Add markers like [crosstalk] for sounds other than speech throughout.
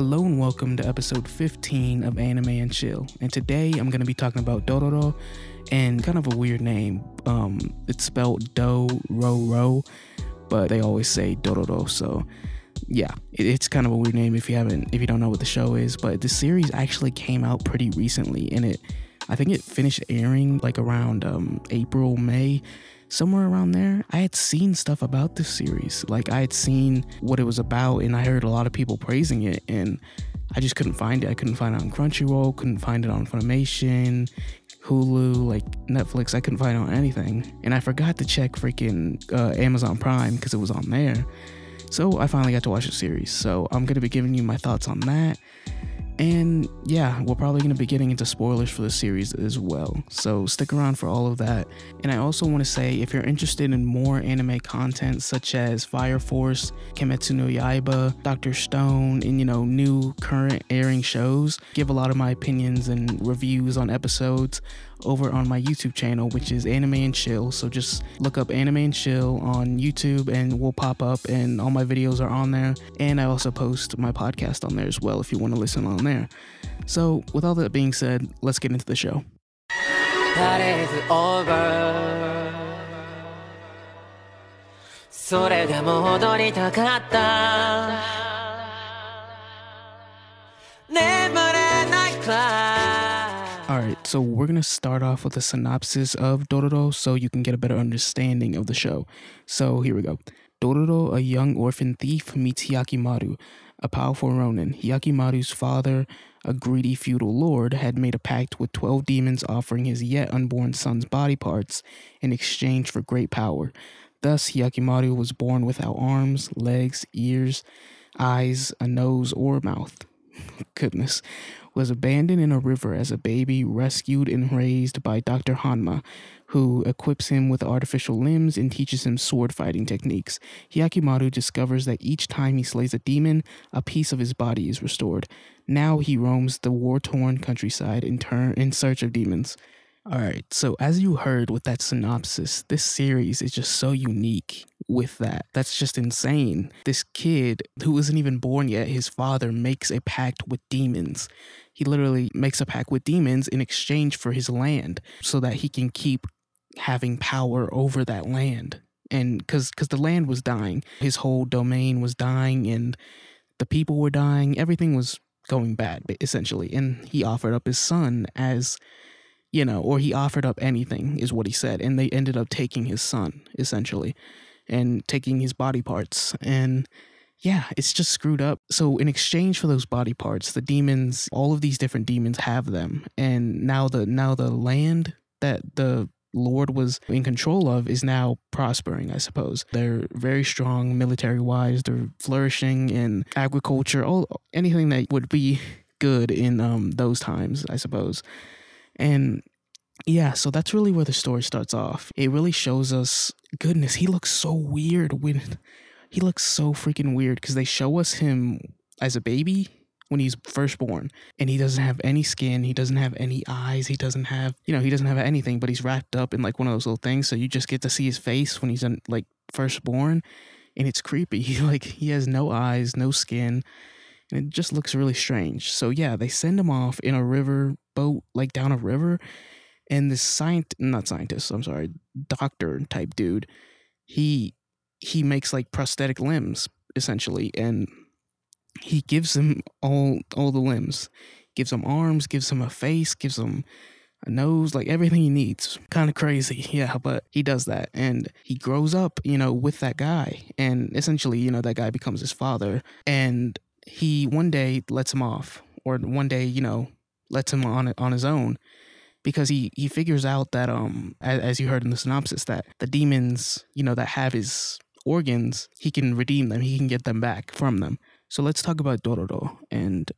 Hello and welcome to episode 15 of Anime and Chill. And today I'm going to be talking about Dororo and kind of a weird name. Um, it's spelled Do Ro Ro, but they always say Dororo. So yeah, it, it's kind of a weird name if you haven't, if you don't know what the show is. But the series actually came out pretty recently, and it, I think it finished airing like around um, April, May somewhere around there, I had seen stuff about this series. Like I had seen what it was about, and I heard a lot of people praising it, and I just couldn't find it. I couldn't find it on Crunchyroll, couldn't find it on Funimation, Hulu, like Netflix. I couldn't find it on anything, and I forgot to check freaking uh, Amazon Prime because it was on there. So I finally got to watch the series. So I'm gonna be giving you my thoughts on that and yeah, we're probably going to be getting into spoilers for the series as well. So stick around for all of that. And I also want to say if you're interested in more anime content such as Fire Force, Kimetsu no Yaiba, Doctor Stone, and you know, new current airing shows, give a lot of my opinions and reviews on episodes over on my YouTube channel, which is Anime and Chill. So just look up Anime and Chill on YouTube and we'll pop up, and all my videos are on there. And I also post my podcast on there as well if you want to listen on there. So, with all that being said, let's get into the show. That is over. それでも戻りたかった眠れないくら い Alright, so we're gonna start off with a synopsis of Dororo so you can get a better understanding of the show. So here we go. Dororo, a young orphan thief, meets Hyakkimaru, a powerful ronin. Hyakkimaru's father, a greedy feudal lord, had made a pact with 12 demons offering his yet unborn son's body parts in exchange for great power. Thus, Hyakkimaru was born without arms, legs, ears, eyes, a nose, or mouth. [laughs] Goodness was abandoned in a river as a baby, rescued and raised by Dr. Hanma, who equips him with artificial limbs and teaches him sword fighting techniques. Hyakkimaru discovers that each time he slays a demon, a piece of his body is restored. Now he roams the war torn countryside in, turn, in search of demons. All right, so as you heard with that synopsis, this series is just so unique with that. That's just insane. This kid who isn't even born yet, his father makes a pact with demons. He literally makes a pact with demons in exchange for his land so that he can keep having power over that land. And cuz cuz the land was dying, his whole domain was dying and the people were dying, everything was going bad essentially. And he offered up his son as you know, or he offered up anything, is what he said. And they ended up taking his son, essentially, and taking his body parts. And yeah, it's just screwed up. So, in exchange for those body parts, the demons, all of these different demons have them. And now the now the land that the Lord was in control of is now prospering, I suppose. They're very strong military wise, they're flourishing in agriculture, all anything that would be good in um, those times, I suppose. And yeah, so that's really where the story starts off. It really shows us goodness, he looks so weird when he looks so freaking weird because they show us him as a baby when he's first born and he doesn't have any skin, he doesn't have any eyes, he doesn't have, you know, he doesn't have anything, but he's wrapped up in like one of those little things so you just get to see his face when he's in, like first born and it's creepy. [laughs] He like he has no eyes, no skin and it just looks really strange. So yeah, they send him off in a river boat, like down a river, and this scientist, not scientist, I'm sorry, doctor type dude, he he makes like prosthetic limbs essentially, and he gives him all all the limbs, gives him arms, gives him a face, gives him a nose, like everything he needs. Kind of crazy, [laughs] yeah, but he does that. And he grows up, you know, with that guy. And essentially, you know, that guy becomes his father. And he one day lets him off, or one day, you know, lets him on on his own, because he he figures out that um as, as you heard in the synopsis that the demons, you know, that have his organs, he can redeem them, he can get them back from them. So let's talk about Dororo and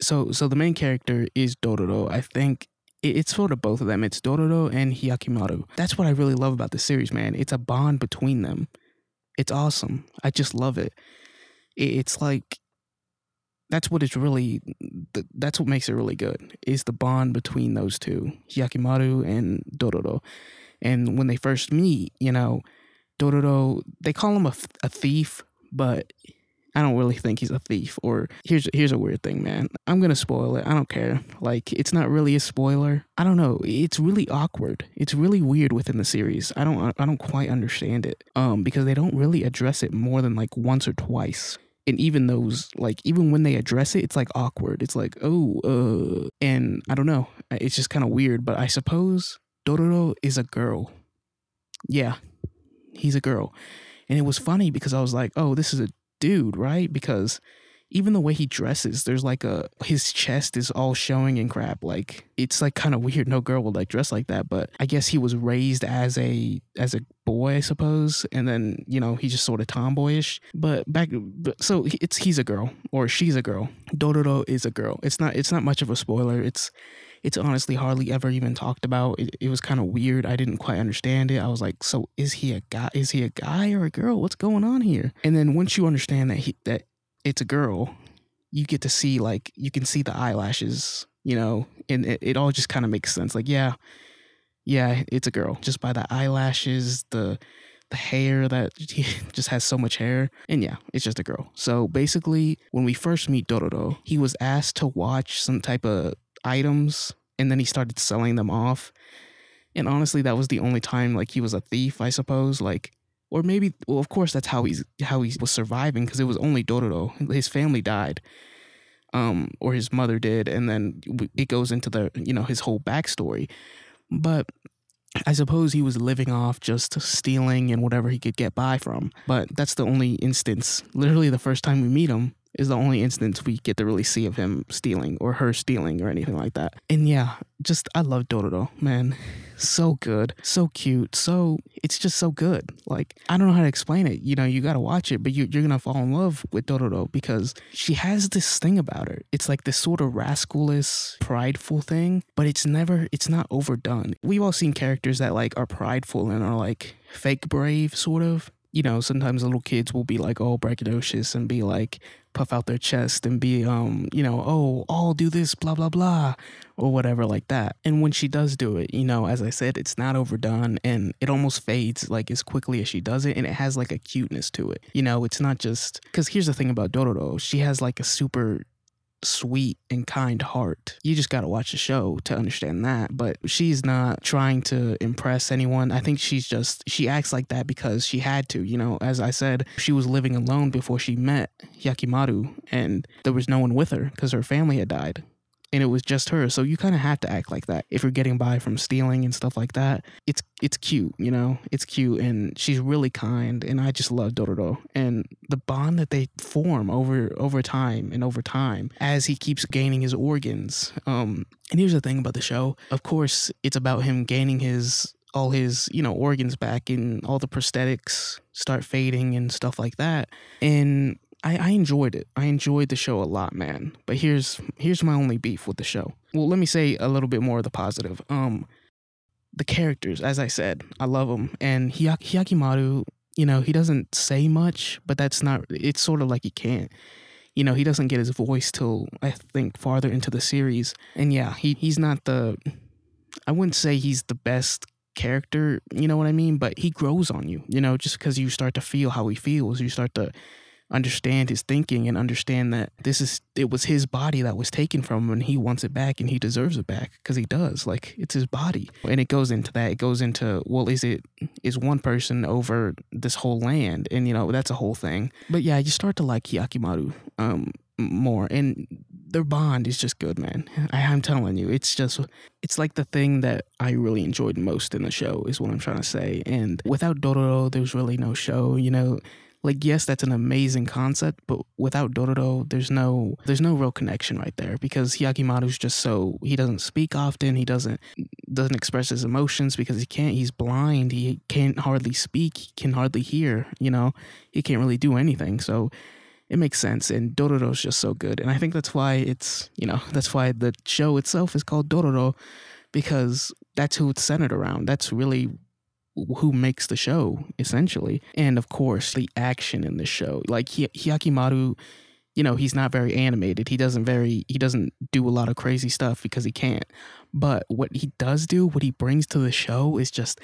so so the main character is Dororo. I think it's sort of both of them. It's Dororo and Hyakkimaru. That's what I really love about the series, man. It's a bond between them. It's awesome. I just love it. It's like that's what it's really that's what makes it really good is the bond between those two Hyakkimaru and Dororo and when they first meet you know Dororo they call him a, a thief but I don't really think he's a thief. Or here's here's a weird thing, man. I'm gonna spoil it. I don't care. Like it's not really a spoiler. I don't know. It's really awkward. It's really weird within the series. I don't I don't quite understand it. Um, because they don't really address it more than like once or twice and even those like even when they address it it's like awkward it's like oh uh and i don't know it's just kind of weird but i suppose dororo is a girl yeah he's a girl and it was funny because i was like oh this is a dude right because even the way he dresses, there's like a his chest is all showing and crap. Like it's like kind of weird. No girl would like dress like that. But I guess he was raised as a as a boy, I suppose, and then you know he's just sort of tomboyish. But back, so it's he's a girl or she's a girl. Dororo is a girl. It's not it's not much of a spoiler. It's it's honestly hardly ever even talked about. It, it was kind of weird. I didn't quite understand it. I was like, so is he a guy? Is he a guy or a girl? What's going on here? And then once you understand that he that it's a girl, you get to see like you can see the eyelashes, you know, and it, it all just kind of makes sense. Like, yeah, yeah, it's a girl just by the eyelashes, the the hair that [laughs] he just has so much hair. And yeah, it's just a girl. So basically, when we first meet Dororo, he was asked to watch some type of items and then he started selling them off. And honestly, that was the only time like he was a thief, I suppose. Like or maybe well of course that's how he's how he was surviving because it was only Dororo. His family died. Um, or his mother did, and then it goes into the you know his whole backstory. But I suppose he was living off just stealing and whatever he could get by from. But that's the only instance. Literally, the first time we meet him, is the only instance we get to really see of him stealing or her stealing or anything like that. And yeah, just I love Dororo, man. So good, so cute, so it's just so good. Like I don't know how to explain it. You know, you gotta watch it, but you, you're gonna fall in love with Dororo because she has this thing about her. It's like this sort of rascalous, prideful thing, but it's never, it's not overdone. We've all seen characters that like are prideful and are like fake brave, sort of you know, sometimes little kids will be like all braggadocious and be like puff out their chest and be um, you know, oh, I'll do this, blah blah blah, or whatever like that. And when she does do it, you know, as I said, it's not overdone and it almost fades like as quickly as she does it and it has like a cuteness to it. You know, it's not just cuz here's the thing about Dororo, she has like a super sweet and kind heart. You just got to watch the show to understand that. But she's not trying to impress anyone. I think she's just, she acts like that because she had to. You know, as I said, she was living alone before she met Hyakkimaru, and there was no one with her because her family had died and it was just her. So you kind of have to act like that if you're getting by from stealing and stuff like that. It's it's cute, you know. It's cute, and she's really kind, and I just love Dororo and the bond that they form over over time and over time as he keeps gaining his organs. Um, and here's the thing about the show. Of course, it's about him gaining his all his you know organs back and all the prosthetics start fading and stuff like that and I, I enjoyed it. I enjoyed the show a lot, man. But here's here's my only beef with the show. Well, let me say a little bit more of the positive. Um, the characters, as I said, I love them, and Hyakkimaru, you know, he doesn't say much, but that's not. It's sort of like he can't. You know, he doesn't get his voice till I think farther into the series, and yeah, he he's not the. I wouldn't say he's the best character, you know what I mean? But he grows on you, you know, just because you start to feel how he feels, you start to understand his thinking and understand that this is it was his body that was taken from him and he wants it back and he deserves it back because he does like it's his body. And it goes into that. It goes into well is it is one person over this whole land? And you know that's a whole thing. But yeah you start to like Hyakkimaru um more and their bond is just good man. I, i'm telling you it's just it's like the thing that i really enjoyed most in the show is what i'm trying to say. And without dororo there's really no show you know like yes that's an amazing concept but without dororo there's no there's no real connection right there because hyakkimaru's just so he doesn't speak often he doesn't doesn't express his emotions because he can't he's blind he can't hardly speak he can hardly hear you know? He can't really do anything so it makes sense and dororo's just so good and i think that's why it's you know [laughs] that's why the show itself is called dororo because that's who it's centered around that's really who makes the show essentially and of course the action in the show like Hi- Hyakkimaru you know he's not very animated he doesn't very he doesn't do a lot of crazy stuff because he can't but what he does do what he brings to the show is just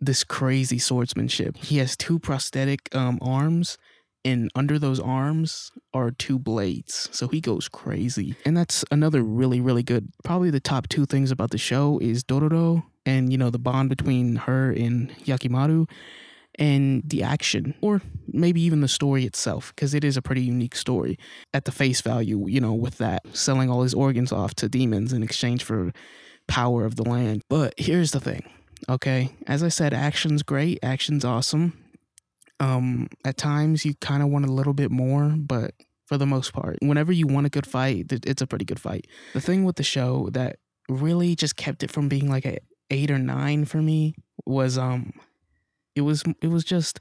this crazy swordsmanship he has two prosthetic um, arms and under those arms are two blades. So he goes crazy. And that's another really, really good. Probably the top two things about the show is Dororo and, you know, the bond between her and Hyakkimaru and the action or maybe even the story itself because it is a pretty unique story at the face value you know with that selling all his organs off to demons in exchange for power of the land. But here's the thing okay? As i said action's great action's awesome. Um, at times you kind of want a little bit more, but for the most part, whenever you want a good fight, it's a pretty good fight. The thing with the show that really just kept it from being like a eight or nine for me was um, it was it was just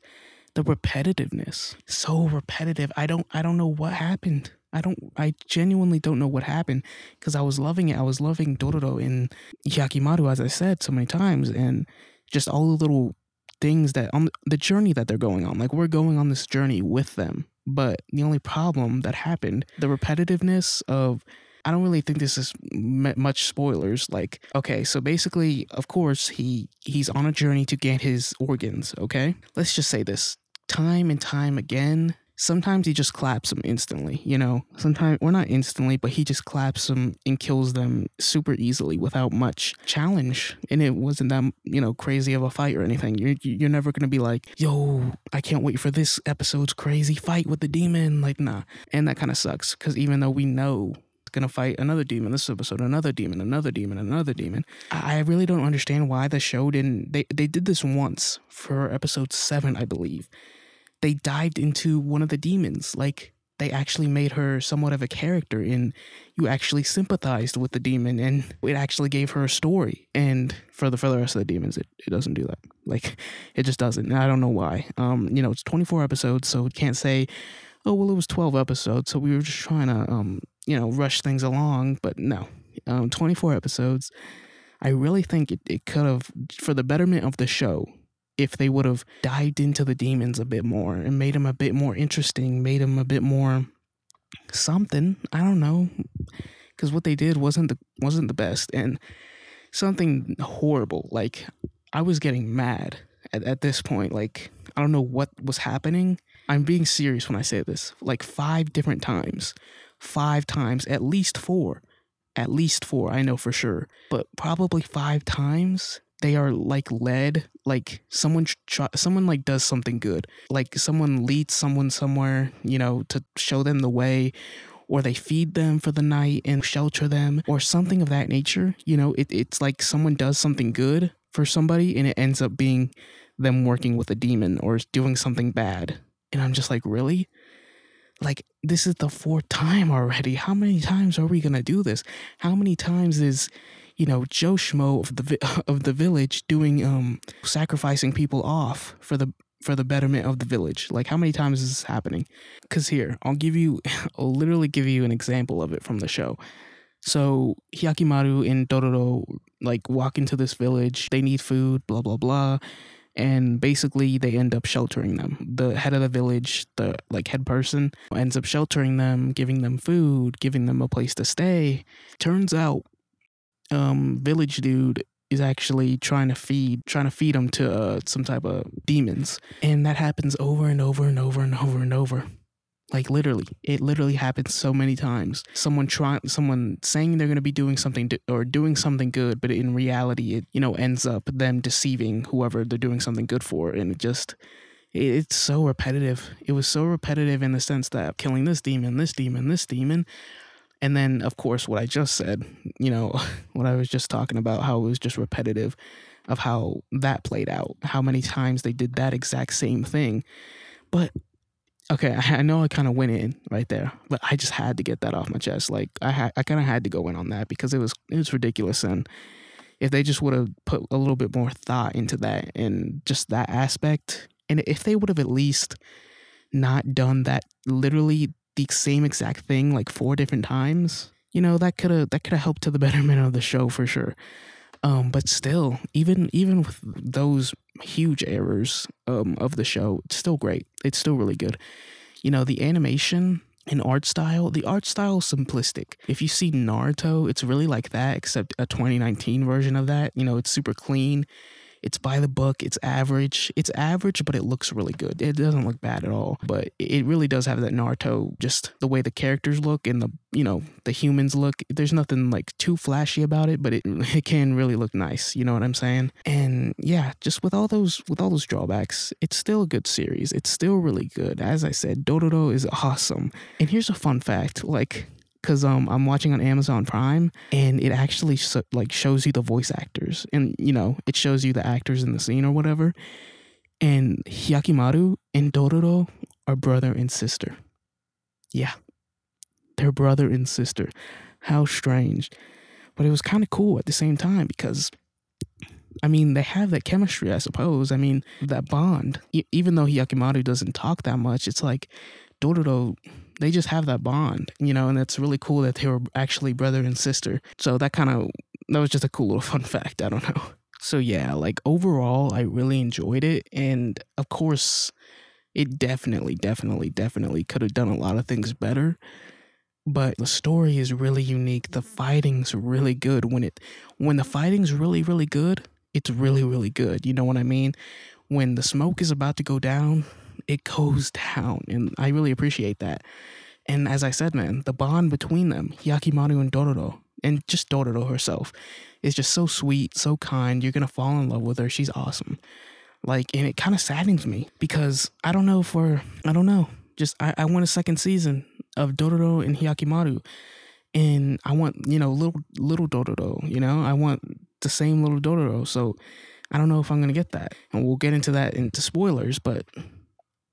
the repetitiveness. So repetitive. I don't I don't know what happened. I don't I genuinely don't know what happened because I was loving it. I was loving Dororo and Hyakkimaru as I said so many times and just all the little things that on the journey that they're going on. Like we're going on this journey with them. But the only problem that happened, the repetitiveness of I don't really think this is much spoilers. Like, okay, so basically, of course, he he's on a journey to get his organs. Okay, let's just say this time and time again sometimes he just claps them instantly, you know. Sometimes, well, not instantly, but he just claps them and kills them super easily without much challenge. And it wasn't that, you know, crazy of a fight or anything. You're, you're never to be like, yo, I can't wait for this episode's crazy fight with the demon. Like, nah. And that kind of sucks because even though we know gonna fight another demon this episode another demon another demon another demon i really don't understand why the show didn't they, they did this once for episode 7 i believe they dived into one of the demons. Like they actually made her somewhat of a character and you actually sympathized with the demon and it actually gave her a story. And for the for the rest of the demons, it, it doesn't do that. Like it just doesn't. And I don't know why. Um, you know, it's 24 episodes, so it can't say, oh well it was 12 episodes, so we were just trying to um, you know, rush things along. But no. Um, 24 episodes. I really think it, it could have, for the betterment of the show, if they would have dived into the demons a bit more and made them a bit more interesting, made them a bit more something. I don't know, because what they did wasn't the wasn't the best, and something horrible. Like I was getting mad at, at this point. Like I don't know what was happening. I'm being serious when I say this. Like five different times, five times, at least four, at least four. I know for sure, but probably five times they are like led like someone someone like does something good. Like someone leads someone somewhere you know to show them the way or they feed them for the night and shelter them or something of that nature. You know it, it's like someone does something good for somebody and it ends up being them working with a demon or doing something bad. And i'm just like really like this is the fourth time already how many times are we gonna do this how many times is you know Joe Schmo of the [laughs] of the village doing um sacrificing people off for the for the betterment of the village. Like how many times is this happening? Cuz here, I'll give you [laughs] I'll literally give you an example of it from the show. So Hyakkimaru and Dororo like walk into this village. They need food, blah blah blah. And basically they end up sheltering them. The head of the village, the like head person, ends up sheltering them, giving them food, giving them a place to stay. Turns out um, village dude is actually trying to feed trying to feed them to uh, some type of demons and that happens over and over and over and over and over like literally it literally happens so many times. Someone trying someone saying they're going to be doing something to, or doing something good but in reality it you know ends up them deceiving whoever they're doing something good for and it just it's so repetitive. It was so repetitive in the sense that killing this demon this demon this demon. And then, of course, what I just said, you know, [laughs] what I was just talking about, how it was just repetitive of how that played out, how many times they did that exact same thing. But okay, I, I know I kind of went in right there, but I just had to get that off my chest. Like I had, I kind of had to go in on that because it was it was ridiculous, and if they just would have put a little bit more thought into that and just that aspect, and if they would have at least not done that literally the same exact thing like four different times, you know, that could have that could have helped to the [laughs] betterment of the show for sure. Um, but still, even even with those huge errors um, of the show, it's still great. It's still really good. You know, the animation and art style, the art style is simplistic. If you see Naruto, it's really like that, except a 2019 version of that. You know, it's super clean. It's by the book. It's average. It's average, but it looks really good. It doesn't look bad at all. But it really does have that Naruto, just the way the characters look and the you know the humans look. There's nothing like too flashy about it, but it [laughs] it can really look nice. You know what I'm saying? And yeah, just with all those with all those drawbacks, it's still a good series. It's still really good. As I said, Dororo is awesome. And here's a fun fact: like because um I'm watching on Amazon Prime and it actually so, like shows you the voice actors and you know it shows you the actors in the scene or whatever. And Hyakkimaru and Dororo are brother and sister. Yeah, they're brother and sister. How strange, but it was kind of cool at the same time because. I mean, they have that chemistry, I suppose. I mean, that bond. E- even though Hyakkimaru doesn't talk that much, it's like Dororo they just have that bond, you know, and it's really cool that they were actually brother and sister. So that kind of that was just a cool little [laughs] fun fact. I don't know. So yeah, like overall, I really enjoyed it, and of course, it definitely, definitely, definitely could have done a lot of things better. But the story is really unique. The fighting's really good. When it when the fighting's really, really good, it's really, really good. You know what I mean? When the smoke is about to go down, it goes down. And I really appreciate that. And as I said, man, the bond between them, Hyakkimaru and Dororo, and just Dororo herself, is just so sweet, so kind. You're gonna fall in love with her. She's awesome. Like, and it kind of saddens me because I don't know for I don't know. Just I, I want a second season of Dororo and Hyakkimaru. And I want, you know, little little Dororo, you know? I want the same little Dororo. So I don't know if I'm gonna get that. And we'll get into that into spoilers, but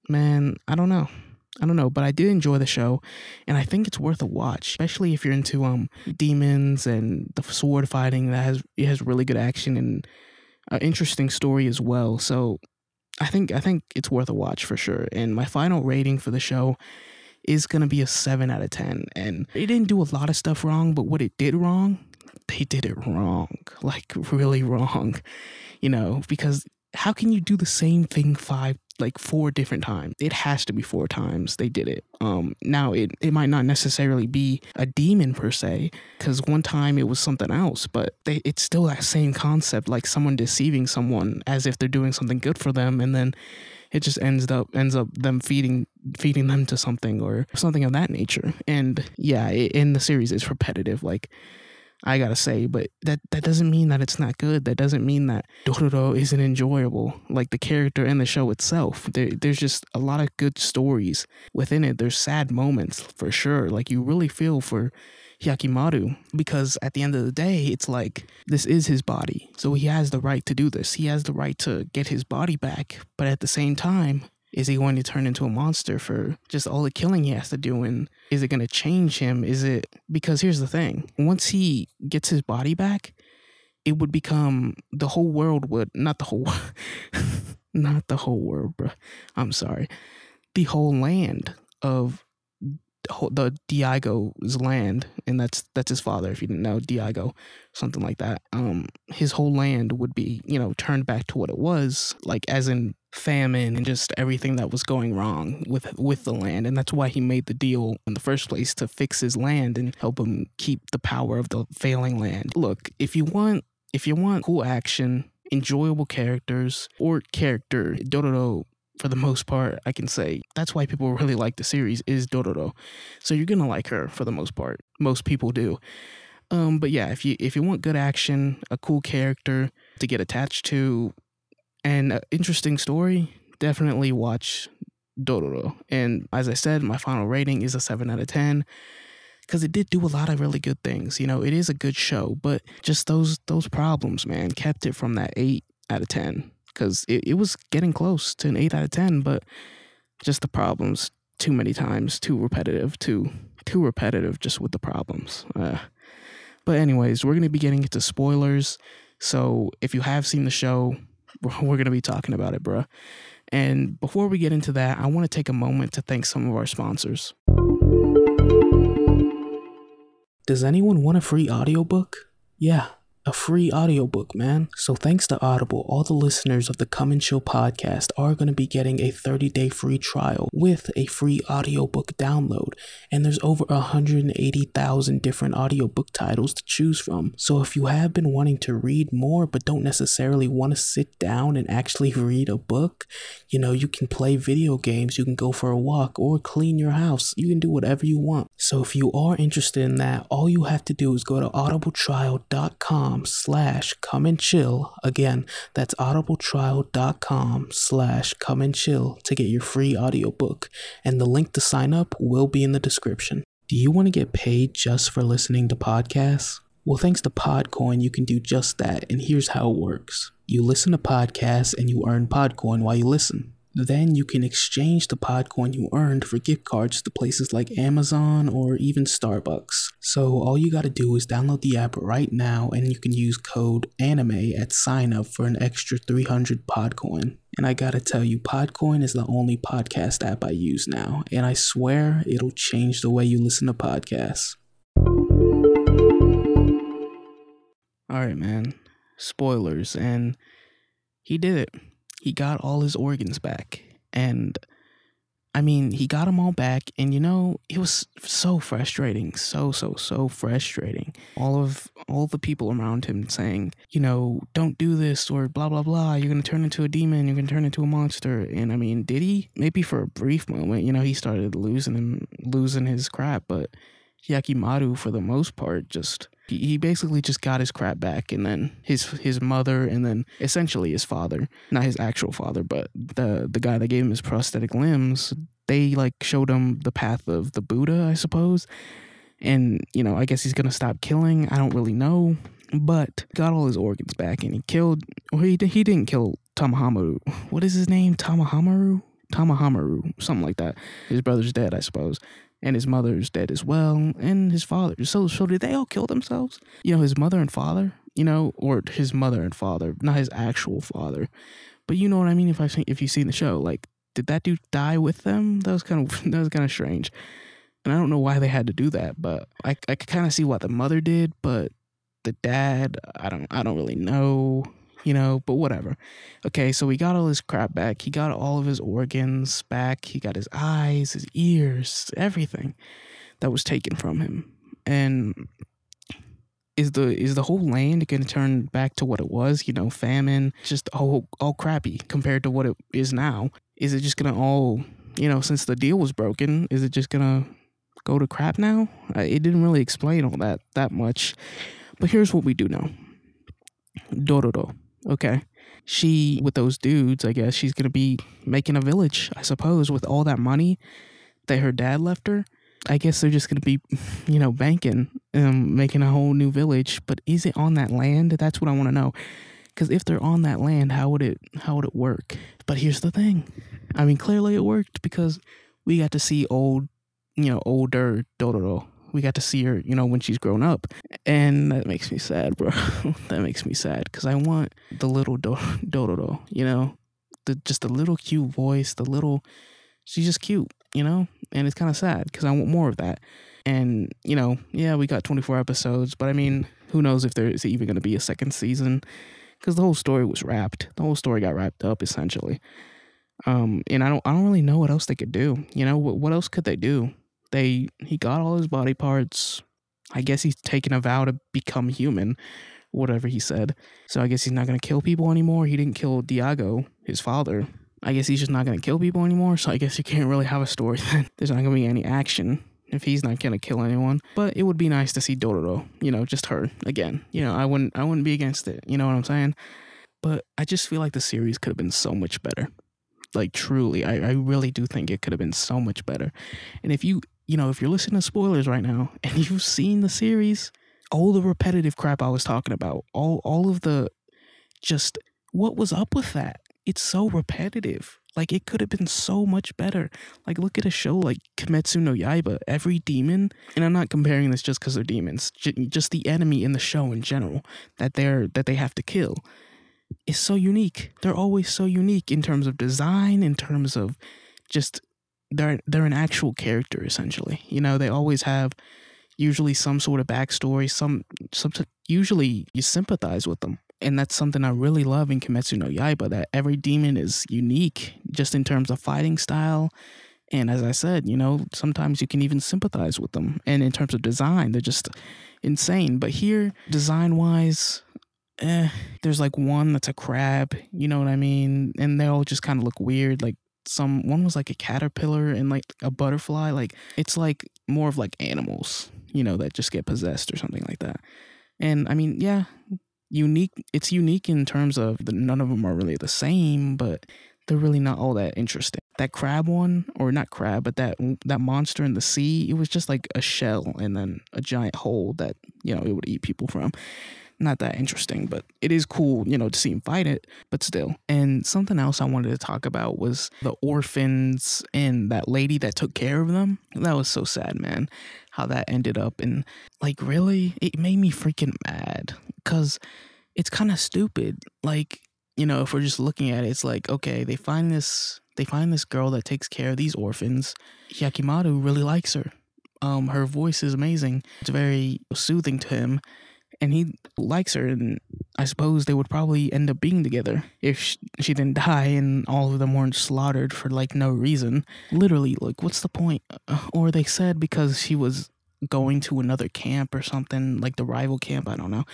man, I don't know. I don't know, but I did enjoy the show, and I think it's worth a watch, especially if you're into um demons and the sword fighting. That has it has really good action and an interesting story as well. So I think I think it's worth a watch for sure. And my final rating for the show is gonna be a seven out of ten. And it didn't do a lot of stuff wrong, but what it did wrong, they did it wrong, like really wrong. [laughs] You know, because how can you do the same thing five like four different times. It has to be four times they did it. Um, now it it might not necessarily be a demon per se, because one time it was something else, but they it's still that same concept, like someone deceiving someone as if they're doing something good for them, and then it just ends up ends up them feeding feeding them to something or something of that nature. And yeah, it, in the series, it's repetitive, like I gotta say, but that that doesn't mean that it's not good. That doesn't mean that Dororo isn't enjoyable. Like the character and the show itself, there, there's just a lot of good stories within it. There's sad moments for sure. Like you really feel for Hyakkimaru because at the end of the day, it's like this is his body, so he has the right to do this. He has the right to get his body back, but at the same time, is he going to turn into a monster for just all the killing he has to do? And is it going to change him? Is it because here's the thing once he gets his body back, it would become the whole world would not the whole [laughs] not the whole world, bro. I'm sorry. The whole land of the Daigo's land, and that's that's his father. If you didn't know Daigo, something like that. Um, his whole land would be you know turned back to what it was, like as in famine and just everything that was going wrong with with the land. And that's why he made the deal in the first place to fix his land and help him keep the power of the failing land. Look if you want if you want cool action enjoyable characters or character dororo for the most part i can say that's why people really like the series is dororo. So you're gonna like her for the most part. Most people do. Um but yeah if you if you want good action a cool character to get attached to and uh, interesting story. Definitely watch Dororo. And as I said, my final rating is a 7 out of 10 because it did do a lot of really good things. You know, it is a good show, but just those those problems, man, kept it from that 8 out of 10 because it, it was getting close to an 8 out of 10, but just the problems too many times, too repetitive, too too repetitive just with the problems. Uh, but anyways, we're going to be getting into spoilers. So if you have seen the show, [laughs] we're going to be talking about it, bro. And before we get into that, I want to take a moment to thank some of our sponsors. Does anyone want a free audiobook? Yeah, a free audiobook, man. So thanks to Audible, all the listeners of the Anime and Chill podcast are going to be getting a 30-day free trial with a free audiobook download. And there's over 180,000 different audiobook titles to choose from. So if you have been wanting to read more but don't necessarily want to sit down and actually read a book, you know, you can play video games, you can go for a walk or clean your house. You can do whatever you want. So if you are interested in that, all you have to do is go to audibletrial.com slash anime and chill. Again, that's audibletrial.com slash anime and chill to get your free audiobook. And the link to sign up will be in the description. Do you want to get paid just for listening to podcasts? Well, thanks to Podcoin, you can do just that. And here's how it works you listen to podcasts and you earn Podcoin while you listen. Then you can exchange the Podcoin you earned for gift cards to places like Amazon or even Starbucks. So all you gotta do is download the app right now and you can use code ANIME at sign up for an extra 300 Podcoin. And I gotta tell you, Podcoin is the only podcast app I use now, and I swear it'll change the way you listen to podcasts. Alright, man. Spoilers, and he did it he got all his organs back. And I mean, he got them all back. And you know, it was so frustrating. So, so, so frustrating. All of all the people around him saying, you know, don't do this or blah, blah, blah. You're going to turn into a demon. You're going to turn into a monster. And I mean, did he? Maybe for a brief moment, you know, he started losing him, losing his crap. But Hyakkimaru, for the most part, just he basically just got his crap back and then his his mother and then essentially his father not his actual father but the the guy that gave him his prosthetic limbs they like showed him the path of the buddha i suppose. And you know i guess he's gonna stop killing i don't really know but got all his organs back and he killed or he, he didn't kill tamahamaru. What is his name? Tamahamaru? Tamahamaru something like that. His brother's dead i suppose and his mother's dead as well, and his father. So, so did they all kill themselves? You know, his mother and father. You know, or his mother and father, not his actual father. But you know what I mean. If I if you've seen the show, like, did that dude die with them? That was kind of [laughs] that was kind of strange. And I don't know why they had to do that, but I I could kind of see what the mother did, but the dad, I don't I don't really know you know, but whatever. Okay, so he got all his crap back. He got all of his organs back. He got his eyes, his ears, everything that was taken from him. And is the is the whole land going to turn back to what it was? You know, famine, just all all crappy compared to what it is now. Is it just going to all, you know, since the deal was broken, is it just going to go to crap now? It didn't really explain all that that much. But here's what we do know. Dororo Okay. She, with those dudes, I guess she's going to be making a village, I suppose, with all that money that her dad left her. I guess they're just going to be, you know, banking and making a whole new village. But is it on that land? That's what I want to know. Because if they're on that land, how would it how would it work? But here's the thing. I mean, clearly it worked because we got to see old, you know, older Dororo we got to see her, you know, when she's grown up. And that makes me sad, bro. [laughs] that makes me sad because I want the little Do- [laughs] Dororo, you know, the just the little cute voice, the little, she's just cute, you know, and it's kind of sad because I want more of that. And, you know, yeah, we got 24 episodes, but I mean, who knows if there is even going to be a second season because the whole story was wrapped. The whole story got wrapped up essentially. Um, and I don't, I don't really know what else they could do. You know, what, what else could they do? They he got all his body parts. I guess he's taken a vow to become human, whatever he said. So I guess he's not gonna kill people anymore. He didn't kill Daigo, his father. I guess he's just not gonna kill people anymore. So I guess you can't really have a story [laughs] then. There's not gonna be any action if he's not gonna kill anyone. But it would be nice to see Dororo, you know, just her again. You know, I wouldn't I wouldn't be against it. You know what I'm saying? But I just feel like the series could have been so much better. Like truly, I, I really do think it could have been so much better. And if you you know, if you're listening to spoilers right now [laughs] and you've seen the series, all the repetitive crap I was talking about, all all of the just what was up with that? It's so repetitive. Like it could have been so much better. Like look at a show like Kimetsu no Yaiba. Every demon, and I'm not comparing this just because they're demons. Just the enemy in the show in general that they're that they have to kill is so unique. They're always so unique in terms of design, in terms of just they're they're an actual character essentially. You know, they always have usually some sort of backstory, some, some usually you sympathize with them. And that's something I really love in Kimetsu no Yaiba that every demon is unique just in terms of fighting style. And as I said, you know, sometimes you can even sympathize with them. And in terms of design, they're just insane. But here, design wise, eh, there's like one that's a crab, you know what I mean? And they all just kind of look weird. Like some one was like a caterpillar and like a butterfly. Like it's like more of like animals, you know, that just get possessed or something like that. And I mean, yeah, unique. It's unique in terms of the, none of them are really the same, but they're really not all that interesting. That crab one, or not crab, but that that monster in the sea, it was just like a shell and then a giant hole that you know it would eat people from not that interesting, but it is cool, you know, to see him fight it, but still. And something else I wanted to talk about was the orphans and that lady that took care of them. That was so sad, man, how that ended up. And like, really, it made me freaking mad because it's kind of stupid. Like, you know, if we're just looking at it, it's like, okay, they find this. They find this girl that takes care of these orphans. Hyakkimaru really likes her. Um, her voice is amazing. It's very soothing to him and he likes her and i suppose they would probably end up being together if she, didn't die and all of them weren't slaughtered for like no reason. Literally like what's the point? Uh, or they said because she was going to another camp or something like the rival camp i don't know.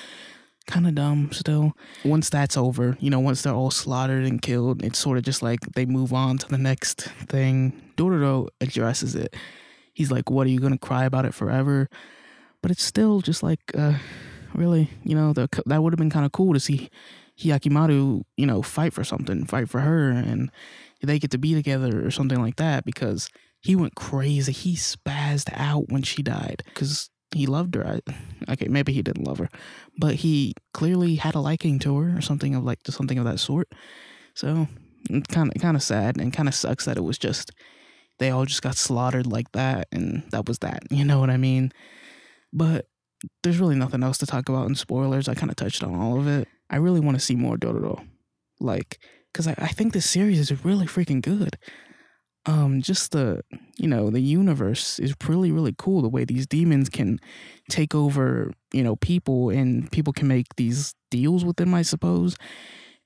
Kind of dumb still. Once that's over you know once they're all slaughtered and killed it's sort of just like they move on to the next thing. Dororo addresses it. He's like what are you gonna cry about it forever? But it's still just like uh really. You know, the, that would have been kind of cool to see Hyakkimaru, you know, fight for something, fight for her, and they get to be together or something like that because he went crazy. He spazzed out when she died because he loved her. I, okay, maybe he didn't love her, but he clearly had a liking to her or something of like something of that sort. So kind of kind of sad and kind of sucks that it was just they all just got slaughtered like that and that was that. You know what I mean? But there's really nothing else to talk about in spoilers. I kind of touched on all of it. I really want to see more Dororo. Like, because I, I think this series is really freaking good. Um, just the, you know, the universe is really, really cool. The way these demons can take over, you know, people and people can make these deals with them, I suppose.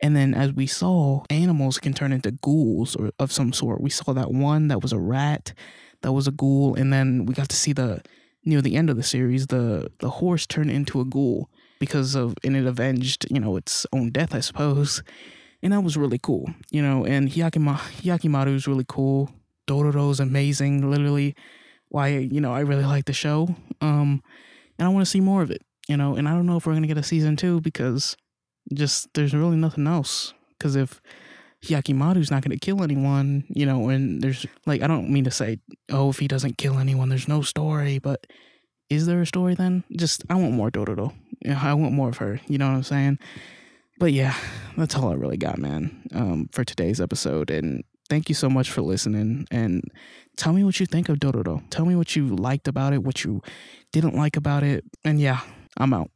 And then, as we saw, animals can turn into ghouls or of some sort. We saw that one that was a rat, that was a ghoul, and then we got to see the near the end of the series, the the horse turned into a ghoul because of and it avenged you know its own death, I suppose, and that was really cool. You know, and Hyakima, is really cool. Dororo's amazing. Literally, why you know I really like the show. Um, and I want to see more of it. You know, and I don't know if we're gonna get a season two because just there's really nothing else. Because if Hyakkimaru's not going to kill anyone, you know, and there's like, I don't mean to say, oh, if he doesn't kill anyone, there's no story, but is there a story then? Just, I want more Dororo. I want more of her, you know what I'm saying? But yeah, that's all I really got, man, um, for today's episode. And thank you so much for listening. And tell me what you think of Dororo. Tell me what you liked about it, what you didn't like about it. And yeah, I'm out.